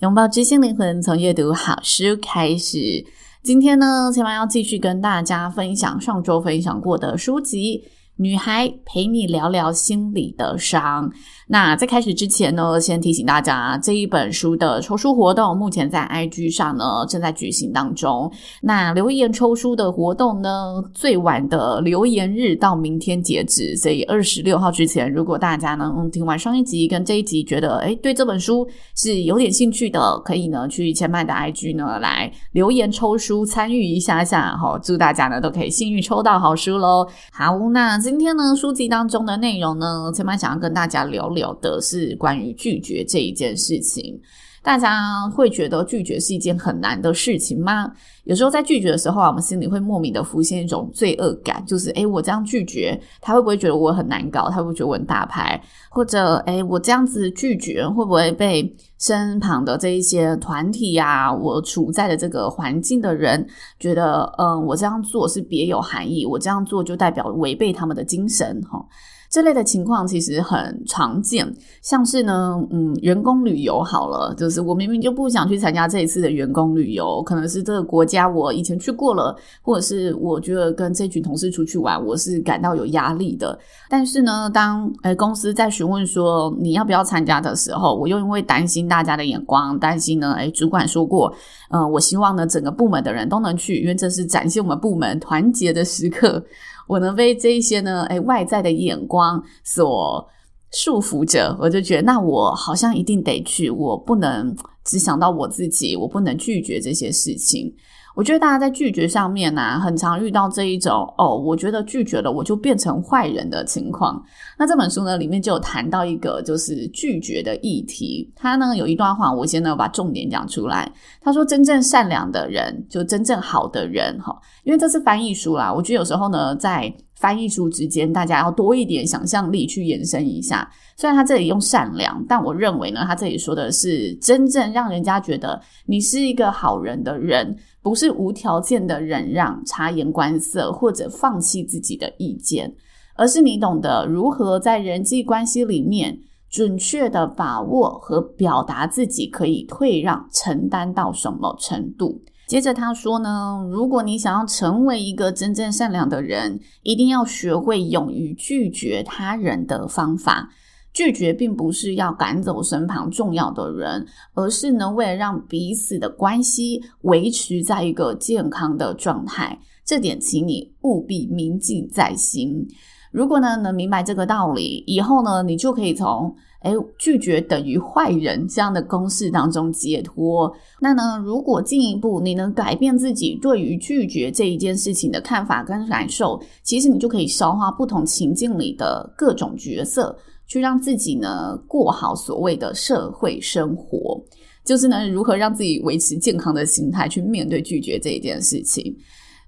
拥抱知心灵魂，从阅读好书开始。今天呢，千万要继续跟大家分享上周分享过的书籍。女孩陪你聊聊心里的伤。那在开始之前呢，先提醒大家，这一本书的抽书活动目前在 IG 上呢正在举行当中。那留言抽书的活动呢，最晚的留言日到明天截止，所以二十六号之前，如果大家呢嗯听完上一集跟这一集觉得诶对这本书是有点兴趣的，可以呢去千麦的 IG 呢来留言抽书参与一下下。哈，祝大家呢都可以幸运抽到好书喽。好，那这。今天呢，书籍当中的内容呢，千嫚想要跟大家聊聊的是关于拒绝这一件事情。大家会觉得拒绝是一件很难的事情吗？有时候在拒绝的时候啊，我们心里会莫名的浮现一种罪恶感，就是诶，我这样拒绝，他会不会觉得我很难搞？他会不会觉得我很大牌？或者诶，我这样子拒绝，会不会被身旁的这一些团体呀，我处在的这个环境的人觉得，嗯，我这样做是别有含义，我这样做就代表违背他们的精神，哈。这类的情况其实很常见，像是呢，嗯，员工旅游好了，就是我明明就不想去参加这一次的员工旅游，可能是这个国家我以前去过了，或者是我觉得跟这群同事出去玩，我是感到有压力的。但是呢，当呃公司在询问说你要不要参加的时候，我又因为担心大家的眼光，担心呢，诶主管说过，嗯、我希望呢整个部门的人都能去，因为这是展现我们部门团结的时刻。我能被这一些呢，哎外在的眼光所束缚着，我就觉得那我好像一定得去，我不能只想到我自己，我不能拒绝这些事情。我觉得大家在拒绝上面呢、啊，很常遇到这一种哦，我觉得拒绝了我就变成坏人的情况。那这本书呢里面就有谈到一个就是拒绝的议题，他呢有一段话，我先呢把重点讲出来。他说：“真正善良的人，就真正好的人，哈，因为这是翻译书啦。我觉得有时候呢，在翻译书之间，大家要多一点想象力去延伸一下。虽然他这里用善良，但我认为呢，他这里说的是真正让人家觉得你是一个好人的人。”不是无条件的忍让、察言观色或者放弃自己的意见，而是你懂得如何在人际关系里面准确的把握和表达自己可以退让、承担到什么程度。接着他说呢，如果你想要成为一个真正善良的人，一定要学会勇于拒绝他人的方法。拒绝并不是要赶走身旁重要的人，而是呢，为了让彼此的关系维持在一个健康的状态。这点，请你务必铭记在心。如果呢，能明白这个道理，以后呢，你就可以从“诶，拒绝等于坏人”这样的公式当中解脱。那呢，如果进一步你能改变自己对于拒绝这一件事情的看法跟感受，其实你就可以消化不同情境里的各种角色。去让自己呢过好所谓的社会生活，就是呢如何让自己维持健康的心态去面对拒绝这一件事情。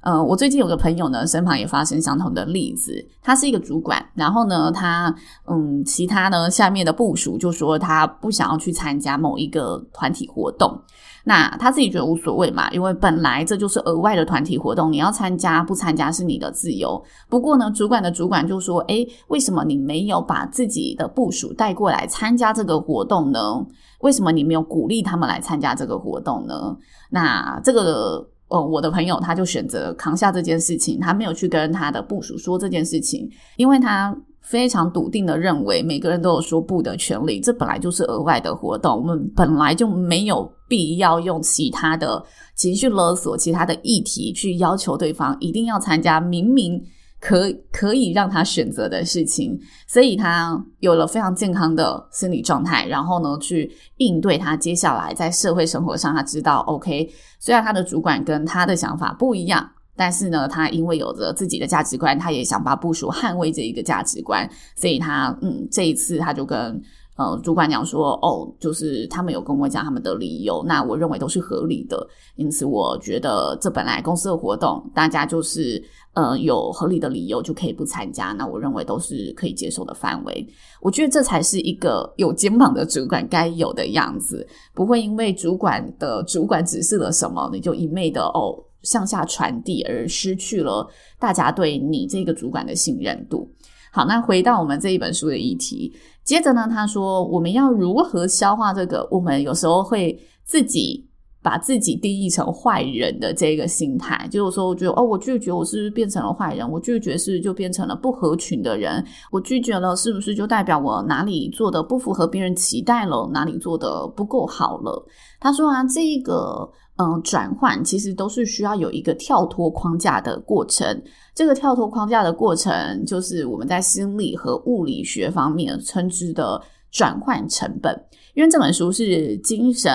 呃，我最近有个朋友呢，身旁也发生相同的例子。他是一个主管，然后呢，他嗯，其他呢下面的部署就说他不想要去参加某一个团体活动。那他自己觉得无所谓嘛，因为本来这就是额外的团体活动，你要参加不参加是你的自由。不过呢，主管的主管就说：“诶，为什么你没有把自己的部署带过来参加这个活动呢？为什么你没有鼓励他们来参加这个活动呢？”那这个哦，我的朋友他就选择扛下这件事情，他没有去跟他的部属说这件事情，因为他。非常笃定的认为，每个人都有说不的权利。这本来就是额外的活动，我们本来就没有必要用其他的情绪勒索、其他的议题去要求对方一定要参加明明可可以让他选择的事情。所以他有了非常健康的心理状态，然后呢，去应对他接下来在社会生活上，他知道，OK，虽然他的主管跟他的想法不一样。但是呢，他因为有着自己的价值观，他也想把部署捍卫这一个价值观，所以他嗯，这一次他就跟。呃，主管讲说，哦，就是他们有跟我讲他们的理由，那我认为都是合理的，因此我觉得这本来公司的活动，大家就是呃有合理的理由就可以不参加，那我认为都是可以接受的范围。我觉得这才是一个有肩膀的主管该有的样子，不会因为主管的主管指示了什么，你就一昧的哦向下传递，而失去了大家对你这个主管的信任度。好，那回到我们这一本书的议题。接着呢，他说我们要如何消化这个？我们有时候会自己把自己定义成坏人的这个心态，就是说，我觉得哦，我拒绝，我是不是变成了坏人？我拒绝是不是就变成了不合群的人？我拒绝了，是不是就代表我哪里做的不符合别人期待了？哪里做的不够好了？他说啊，这个。嗯，转换其实都是需要有一个跳脱框架的过程。这个跳脱框架的过程，就是我们在心理和物理学方面称之的转换成本。因为这本书是精神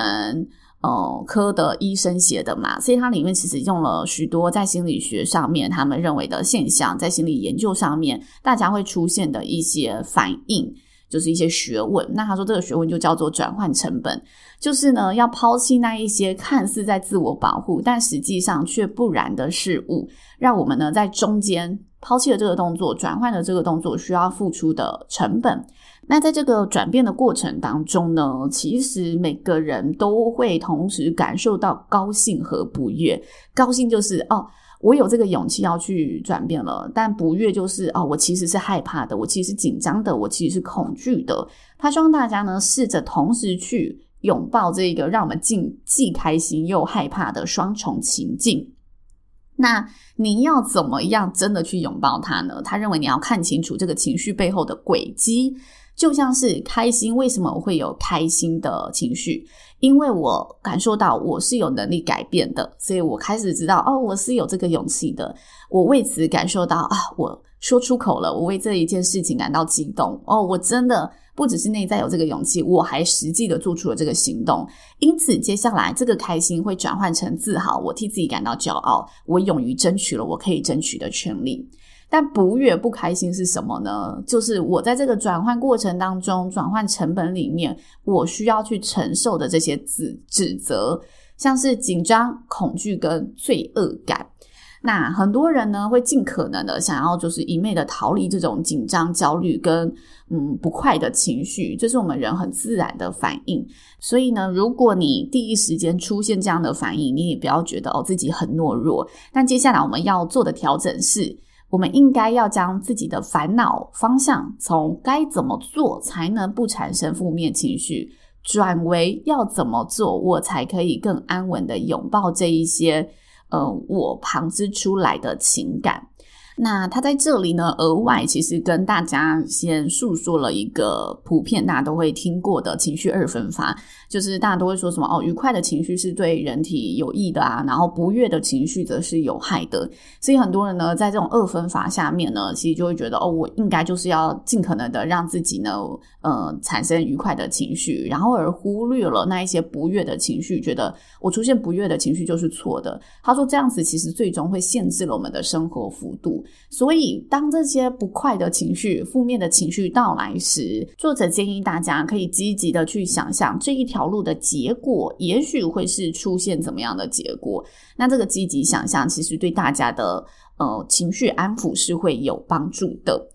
呃科的医生写的嘛，所以它里面其实用了许多在心理学上面他们认为的现象，在心理研究上面大家会出现的一些反应。就是一些学问，那他说这个学问就叫做转换成本，就是呢要抛弃那一些看似在自我保护，但实际上却不然的事物，让我们呢在中间抛弃了这个动作，转换了这个动作需要付出的成本。那在这个转变的过程当中呢，其实每个人都会同时感受到高兴和不悦。高兴就是哦。我有这个勇气要去转变了，但不悦就是哦，我其实是害怕的，我其实是紧张的，我其实是恐惧的。他希望大家呢，试着同时去拥抱这个让我们既既开心又害怕的双重情境。那你要怎么样真的去拥抱它呢？他认为你要看清楚这个情绪背后的轨迹。就像是开心，为什么我会有开心的情绪？因为我感受到我是有能力改变的，所以我开始知道哦，我是有这个勇气的。我为此感受到啊，我说出口了，我为这一件事情感到激动哦，我真的不只是内在有这个勇气，我还实际的做出了这个行动。因此，接下来这个开心会转换成自豪，我替自己感到骄傲，我勇于争取了我可以争取的权利。但不悦不开心是什么呢？就是我在这个转换过程当中，转换成本里面，我需要去承受的这些指指责，像是紧张、恐惧跟罪恶感。那很多人呢，会尽可能的想要就是一昧的逃离这种紧张、焦虑跟嗯不快的情绪，这是我们人很自然的反应。所以呢，如果你第一时间出现这样的反应，你也不要觉得哦自己很懦弱。但接下来我们要做的调整是。我们应该要将自己的烦恼方向从该怎么做才能不产生负面情绪，转为要怎么做我才可以更安稳的拥抱这一些呃我旁支出来的情感。那他在这里呢，额外其实跟大家先诉说了一个普遍大家都会听过的情绪二分法，就是大家都会说什么哦，愉快的情绪是对人体有益的啊，然后不悦的情绪则是有害的。所以很多人呢，在这种二分法下面呢，其实就会觉得哦，我应该就是要尽可能的让自己呢，呃，产生愉快的情绪，然后而忽略了那一些不悦的情绪，觉得我出现不悦的情绪就是错的。他说这样子其实最终会限制了我们的生活幅度。所以，当这些不快的情绪、负面的情绪到来时，作者建议大家可以积极的去想象这一条路的结果，也许会是出现怎么样的结果。那这个积极想象，其实对大家的呃情绪安抚是会有帮助的。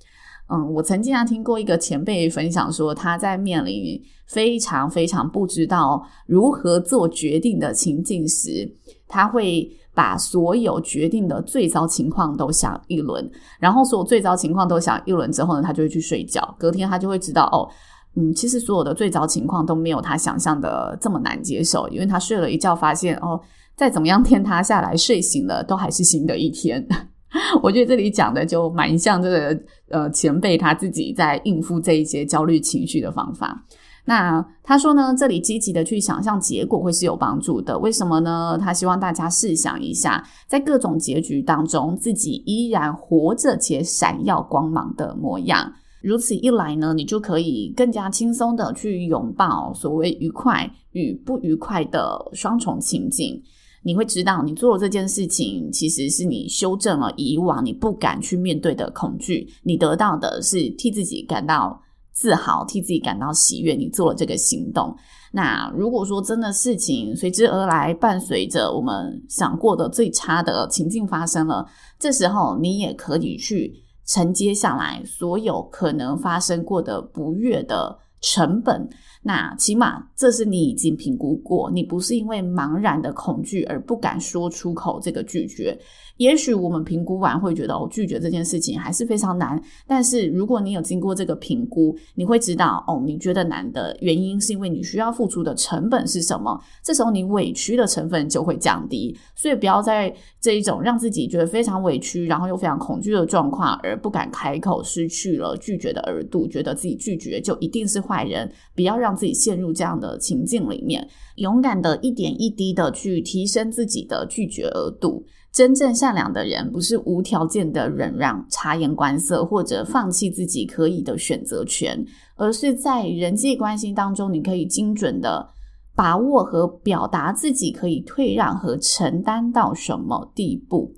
嗯，我曾经啊听过一个前辈分享说，他在面临非常非常不知道如何做决定的情境时，他会。把所有决定的最糟情况都想一轮，然后所有最糟情况都想一轮之后呢，他就会去睡觉。隔天他就会知道，哦，嗯，其实所有的最糟情况都没有他想象的这么难接受，因为他睡了一觉，发现哦，再怎么样天塌下来，睡醒了都还是新的一天。我觉得这里讲的就蛮像这个呃前辈他自己在应付这一些焦虑情绪的方法。那他说呢，这里积极的去想象结果会是有帮助的。为什么呢？他希望大家试想一下，在各种结局当中，自己依然活着且闪耀光芒的模样。如此一来呢，你就可以更加轻松的去拥抱所谓愉快与不愉快的双重情境。你会知道，你做这件事情，其实是你修正了以往你不敢去面对的恐惧，你得到的是替自己感到自豪，替自己感到喜悦，你做了这个行动。那如果说真的事情随之而来，伴随着我们想过的最差的情境发生了，这时候你也可以去承接下来所有可能发生过的不悦的成本。那起码这是你已经评估过，你不是因为茫然的恐惧而不敢说出口这个拒绝。也许我们评估完会觉得，哦，拒绝这件事情还是非常难。但是如果你有经过这个评估，你会知道，哦，你觉得难的原因是因为你需要付出的成本是什么。这时候你委屈的成分就会降低。所以不要在这一种让自己觉得非常委屈，然后又非常恐惧的状况而不敢开口，失去了拒绝的额度，觉得自己拒绝就一定是坏人。不要让让自己陷入这样的情境里面，勇敢的一点一滴的去提升自己的拒绝额度。真正善良的人，不是无条件的忍让、察言观色，或者放弃自己可以的选择权，而是在人际关系当中，你可以精准的把握和表达自己可以退让和承担到什么地步。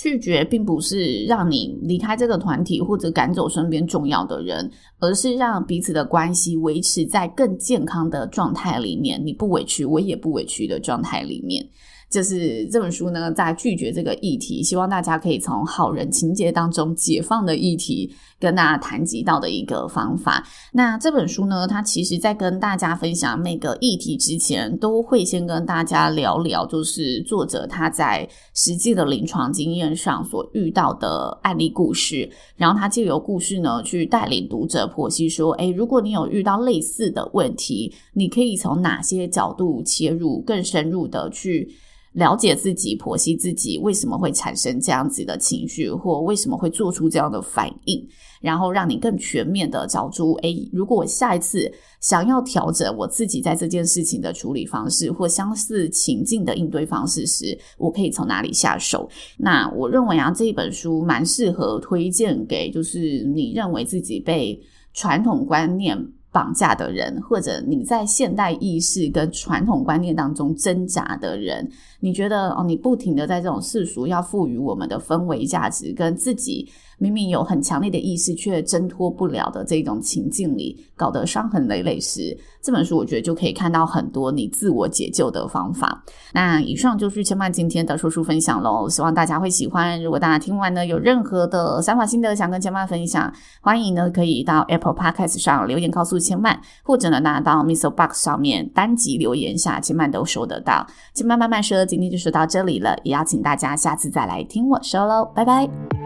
拒绝并不是让你离开这个团体或者赶走身边重要的人，而是让彼此的关系维持在更健康的状态里面。你不委屈，我也不委屈的状态里面。就是这本书呢，在拒绝这个议题，希望大家可以从好人情节当中解放的议题，跟大家谈及到的一个方法。那这本书呢，它其实在跟大家分享每个议题之前，都会先跟大家聊聊，就是作者他在实际的临床经验上所遇到的案例故事，然后他借由故事呢，去带领读者剖析说，诶，如果你有遇到类似的问题，你可以从哪些角度切入，更深入的去。了解自己，剖析自己为什么会产生这样子的情绪，或为什么会做出这样的反应，然后让你更全面的找出，诶，如果我下一次想要调整我自己在这件事情的处理方式，或相似情境的应对方式时，我可以从哪里下手？那我认为啊，这一本书蛮适合推荐给，就是你认为自己被传统观念。绑架的人，或者你在现代意识跟传统观念当中挣扎的人，你觉得哦，你不停的在这种世俗要赋予我们的氛围价值跟自己。明明有很强烈的意识，却挣脱不了的这种情境里，搞得伤痕累累时，这本书我觉得就可以看到很多你自我解救的方法。那以上就是千嫚今天的说书分享喽，希望大家会喜欢。如果大家听完呢，有任何的想法心得想跟千嫚分享，欢迎呢可以到 Apple Podcast 上留言告诉千嫚，或者呢拿到 Mr. Box 上面单集留言下，千嫚都收得到。千嫚慢慢说，今天就说到这里了，也邀请大家下次再来听我说喽，拜拜。